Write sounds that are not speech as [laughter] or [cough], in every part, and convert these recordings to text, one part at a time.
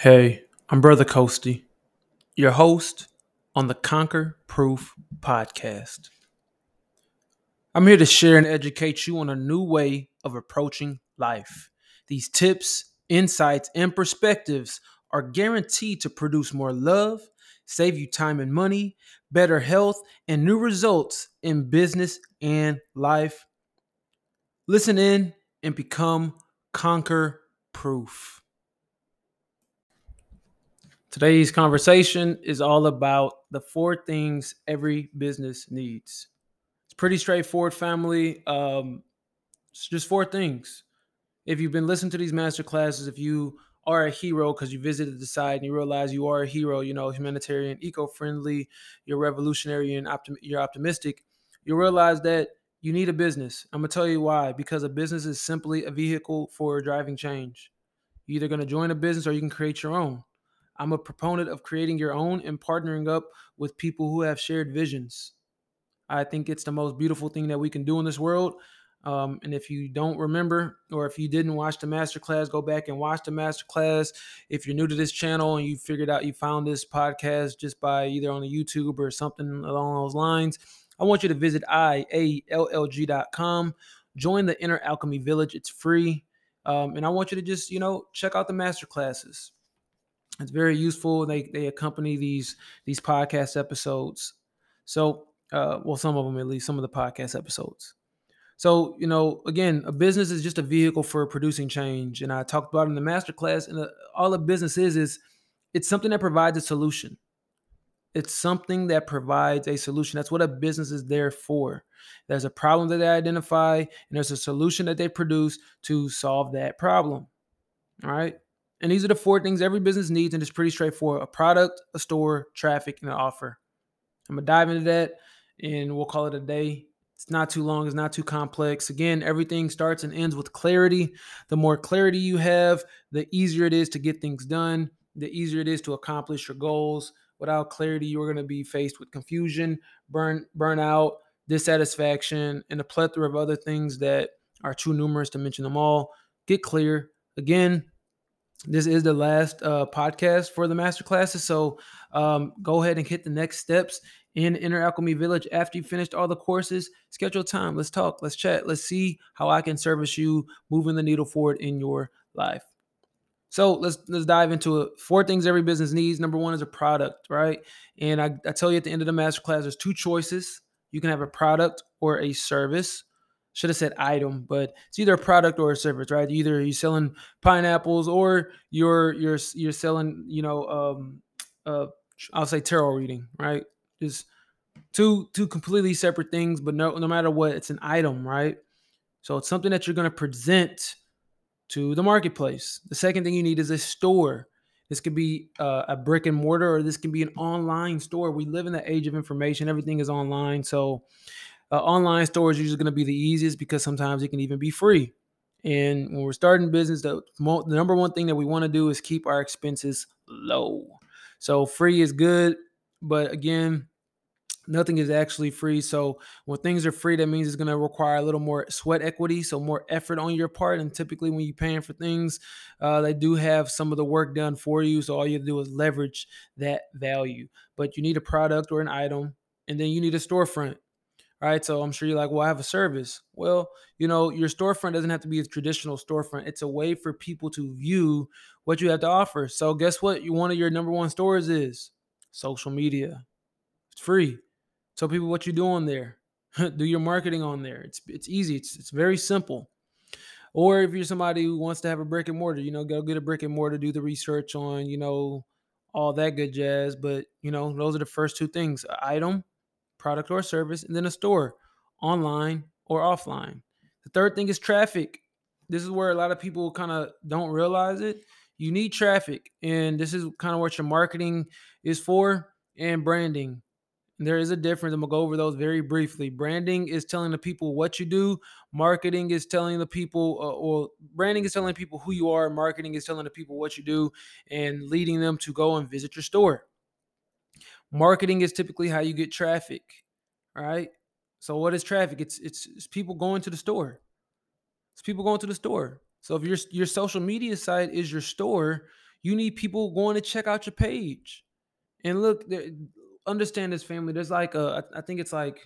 Hey, I'm Brother Coasty, your host on the Conquer Proof podcast. I'm here to share and educate you on a new way of approaching life. These tips, insights, and perspectives are guaranteed to produce more love, save you time and money, better health, and new results in business and life. Listen in and become Conquer Proof. Today's conversation is all about the four things every business needs. It's pretty straightforward, family. Um, it's just four things. If you've been listening to these master classes, if you are a hero because you visited the site and you realize you are a hero, you know, humanitarian, eco-friendly, you're revolutionary and optim- you're optimistic, you realize that you need a business. I'm gonna tell you why. Because a business is simply a vehicle for driving change. You're either gonna join a business or you can create your own. I'm a proponent of creating your own and partnering up with people who have shared visions. I think it's the most beautiful thing that we can do in this world. Um, and if you don't remember, or if you didn't watch the masterclass, go back and watch the masterclass. If you're new to this channel and you figured out you found this podcast just by either on the YouTube or something along those lines, I want you to visit iallg.com. Join the Inner Alchemy Village. It's free. Um, and I want you to just, you know, check out the masterclasses it's very useful. They they accompany these these podcast episodes. So, uh, well, some of them at least, some of the podcast episodes. So, you know, again, a business is just a vehicle for producing change, and I talked about in the masterclass. And the, all a business is is it's something that provides a solution. It's something that provides a solution. That's what a business is there for. There's a problem that they identify, and there's a solution that they produce to solve that problem. All right. And these are the four things every business needs, and it's pretty straightforward a product, a store, traffic, and an offer. I'm gonna dive into that and we'll call it a day. It's not too long, it's not too complex. Again, everything starts and ends with clarity. The more clarity you have, the easier it is to get things done, the easier it is to accomplish your goals. Without clarity, you're gonna be faced with confusion, burn, burnout, dissatisfaction, and a plethora of other things that are too numerous to mention them all. Get clear. Again, this is the last uh, podcast for the master classes. So um, go ahead and hit the next steps in Inner Alchemy Village after you finished all the courses. Schedule time. Let's talk. Let's chat. Let's see how I can service you moving the needle forward in your life. So let's let's dive into it. Four things every business needs. Number one is a product, right? And I, I tell you at the end of the master class, there's two choices. You can have a product or a service should have said item, but it's either a product or a service, right? Either you're selling pineapples or you're you're you're selling, you know, um, uh, I'll say tarot reading, right? Just two two completely separate things, but no no matter what, it's an item, right? So it's something that you're going to present to the marketplace. The second thing you need is a store. This could be uh, a brick and mortar, or this can be an online store. We live in the age of information; everything is online. So uh, online store is usually going to be the easiest because sometimes it can even be free. And when we're starting business, the, mo- the number one thing that we want to do is keep our expenses low. So free is good, but again, nothing is actually free. So when things are free, that means it's going to require a little more sweat equity, so more effort on your part. And typically, when you're paying for things, uh, they do have some of the work done for you. So all you have to do is leverage that value. But you need a product or an item, and then you need a storefront right? So I'm sure you're like, well, I have a service. Well, you know, your storefront doesn't have to be a traditional storefront. It's a way for people to view what you have to offer. So guess what? You one of your number one stores is social media. It's free. Tell people what you're doing there. [laughs] do your marketing on there. It's it's easy. It's it's very simple. Or if you're somebody who wants to have a brick and mortar, you know, go get a brick and mortar, do the research on, you know, all that good jazz. But you know, those are the first two things: item product or service, and then a store, online or offline. The third thing is traffic. This is where a lot of people kind of don't realize it. You need traffic, and this is kind of what your marketing is for and branding. There is a difference. I'm gonna go over those very briefly. Branding is telling the people what you do. Marketing is telling the people, uh, or branding is telling people who you are. Marketing is telling the people what you do and leading them to go and visit your store. Marketing is typically how you get traffic, right? So what is traffic? It's it's, it's people going to the store. It's people going to the store. So if your your social media site is your store, You need people going to check out your page. And look, understand this family. There's like a, I think it's like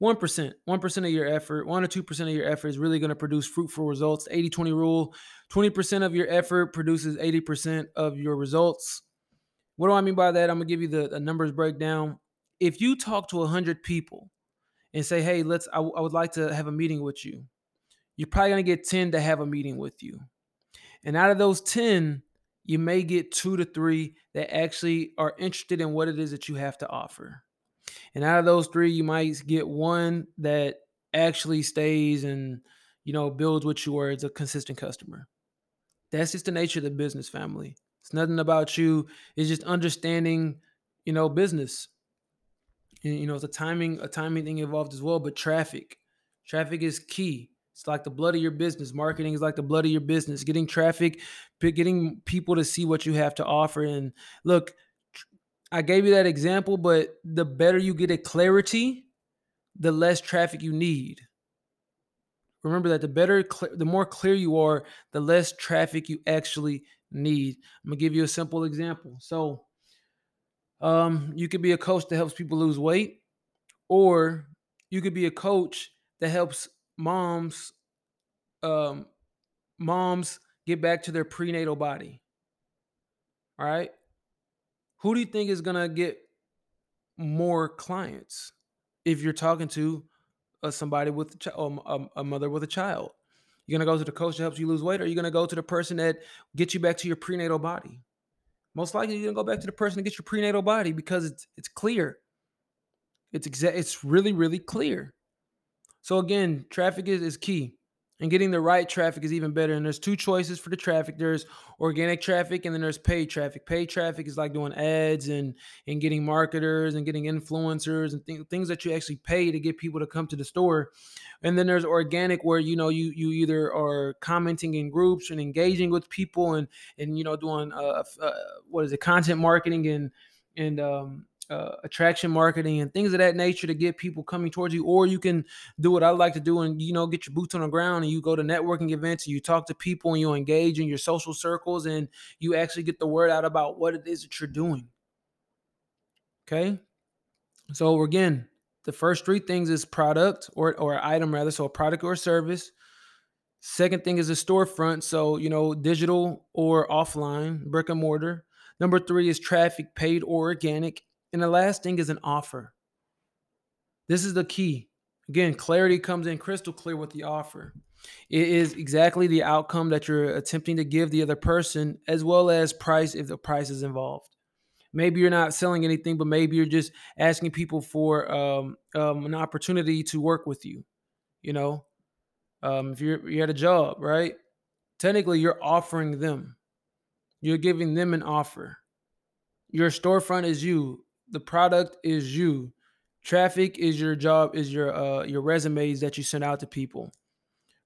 1%, 1% of your effort, 1 or 2% of your effort is really going to produce fruitful results. 80 20 rule 20% of your effort produces 80% of your results. What do I mean by that? I'm to give you the, numbers breakdown. If you talk to 100 people and say, hey, let's, I, I would like to have a meeting with you, you're probably to get 10 to have a meeting with you. And out of those 10, you may get two to three that actually are interested in what it is that you have to offer. And out of those three, you might get one that actually stays and you know builds with you or is a consistent customer. That's just the nature of the business family. It's nothing about you. It's just understanding, you know, business. And, you know, it's a timing, a timing thing involved as well. But traffic, traffic is key. It's like the blood of your business. Marketing is like the blood of your business. Getting traffic, getting people to see what you have to offer. And look, I gave you that example, but the better you get at clarity, the less traffic you need. Remember that the better, the more clear you are, the less traffic you actually need. I'm gonna give you a simple example. So, um, you could be a coach that helps people lose weight, or you could be a coach that helps moms um moms get back to their prenatal body. All right? Who do you think is to get more clients if you're talking to uh, somebody with a, ch- um, um, a mother with a child? You're going to go to the coach that helps you lose weight, or you're going to go to the person that gets you back to your prenatal body? Most likely, you're going to go back to the person that gets your prenatal body because it's it's clear. It's exact. It's really really clear. So again, traffic is, is key. And getting the right traffic is even better. And there's two choices for the traffic. There's organic traffic and then there's paid traffic. Paid traffic is like doing ads and and getting marketers and getting influencers and th- things that you actually pay to get people to come to the store. And then there's organic where you know you you either are commenting in groups and engaging with people and and you know doing uh, uh what is it content marketing and and um uh, attraction marketing and things of that nature to get people coming towards you or you can do what i like to do and you know get your boots on the ground and you go to networking events and you talk to people and you engage in your social circles and you actually get the word out about what it is that you're doing. Okay? So again the first three things is product or or item rather so a product or service. Second thing is a storefront so you know digital or offline brick and mortar. Number three is traffic paid or organic and the last thing is an offer. This is the key. Again, clarity comes in crystal clear with the offer. It is exactly the outcome that you're attempting to give the other person, as well as price if the price is involved. Maybe you're not selling anything, but maybe you're just asking people for um, um, an opportunity to work with you. You know, um, if you're you're at a job, right? Technically, you're offering them. You're giving them an offer. Your storefront is you the product is you. Traffic is your job, is your uh your resumes that you send out to people.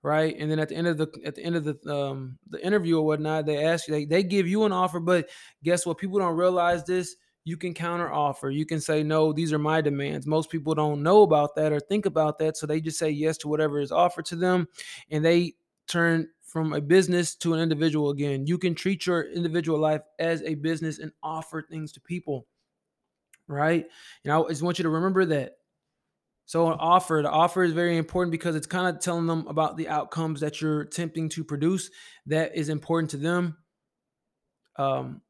Right. And then at the end of the at the end of the um the interview or whatnot, they ask you, they, they give you an offer, but guess what? People don't realize this. You can counter offer. You can say, no, these are my demands. Most people don't know about that or think about that. So they just say yes to whatever is offered to them. And they turn from a business to an individual again. You can treat your individual life as a business and offer things to people right? And I just want you to remember that. So an offer, the offer is very important because it's kind of telling them about the outcomes that you're attempting to produce that is important to them. Um,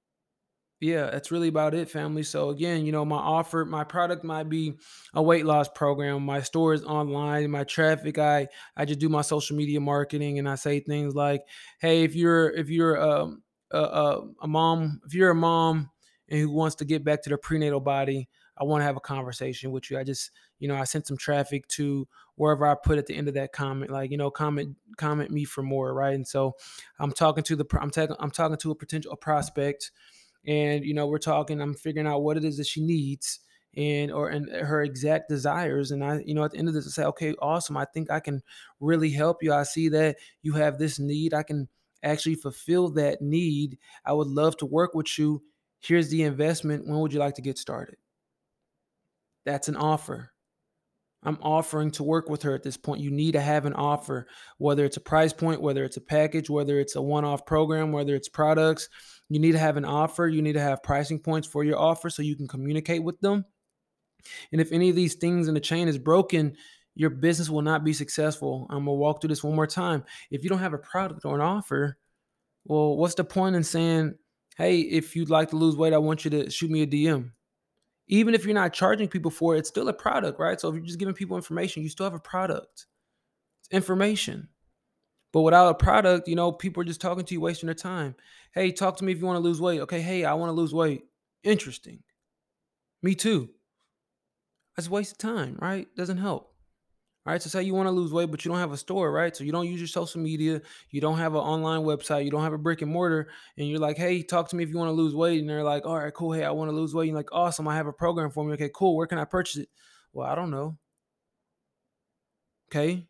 yeah, that's really about it, family. So again, you know, my offer, my product might be a weight loss program. My store is online. My traffic, I I just do my social media marketing, and I say things like, "Hey, if you're if you're um, a, a, a mom, if you're a mom and who wants to get back to their prenatal body, I want to have a conversation with you. I just, you know, I sent some traffic to wherever I put at the end of that comment, like, you know, comment, comment me for more, right? And so I'm talking to the, I'm talking, I'm talking to a potential a prospect, and you know, we're talking. I'm figuring out what it is that she needs and or and her exact desires and i you know at the end of this i say okay awesome i think i can really help you i see that you have this need i can actually fulfill that need i would love to work with you Here's the investment. When would you like to get started? That's an offer. I'm offering to work with her at this point. You need to have an offer, whether it's a price point, whether it's a package, whether it's a one off program, whether it's products. You need to have an offer. You need to have pricing points for your offer so you can communicate with them. And if any of these things in the chain is broken, your business will not be successful. I'm gonna walk through this one more time. If you don't have a product or an offer, well, what's the point in saying, hey, if you'd like to lose weight, I want you to shoot me a DM? even if you're not charging people for it, it's still a product, right? So if you're just giving people information, you still have a product. It's information. But without a product, you know, people are just talking to you, wasting their time. Hey, talk to me if you want to lose weight. Okay, hey, I want to lose weight. Interesting. Me too. That's a waste of time, right? Doesn't help. All right. So say you want to lose weight, but you don't have a store, right? So you don't use your social media, you don't have an online website, you don't have a brick and mortar, and you're like, hey, talk to me if you want to lose weight. And they're like, all right, cool. Hey, I want to lose weight. And you're like, awesome, I have a program for me. Okay, cool. Where can I purchase it? Well, I don't know. Okay.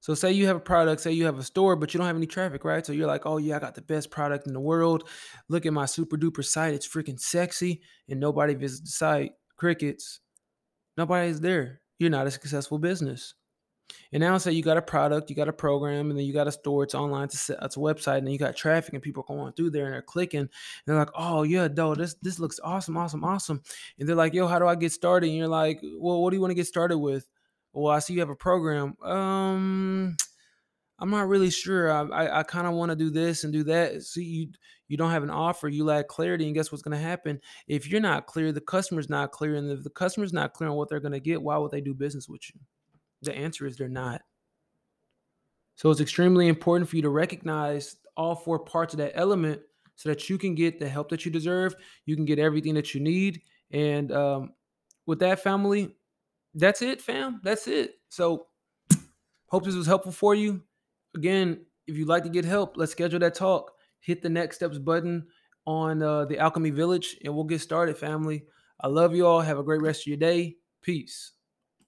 So say you have a product, say you have a store, but you don't have any traffic, right? So you're like, oh yeah, I got the best product in the world. Look at my super duper site. It's freaking sexy. And nobody visits the site. Crickets. Nobody's there you're not a successful business. And now say you got a product, you got a program, and then you got a store, it's online, it's a, it's a website, and you got traffic and people going through there and they're clicking. And they're like, oh yeah, dope, this this looks awesome, awesome, awesome. And they're like, yo, how do I get started? And you're like, well, what do you want to get started with? Well, I see you have a program. Um, I'm not really sure. I I, I kind of want to do this and do that. See, you you don't have an offer, you lack clarity, and guess what's going to happen? If you're not clear, the customer's not clear, and if the customer's not clear on what they're going to get, why would they do business with you? The answer is they're not. So it's extremely important for you to recognize all four parts of that element so that you can get the help that you deserve. You can get everything that you need. And um, with that family, that's it, fam. That's it. So hope this was helpful for you. Again, if you'd like to get help, let's schedule that talk. Hit the next steps button on uh, the Alchemy Village and we'll get started, family. I love you all. Have a great rest of your day. Peace.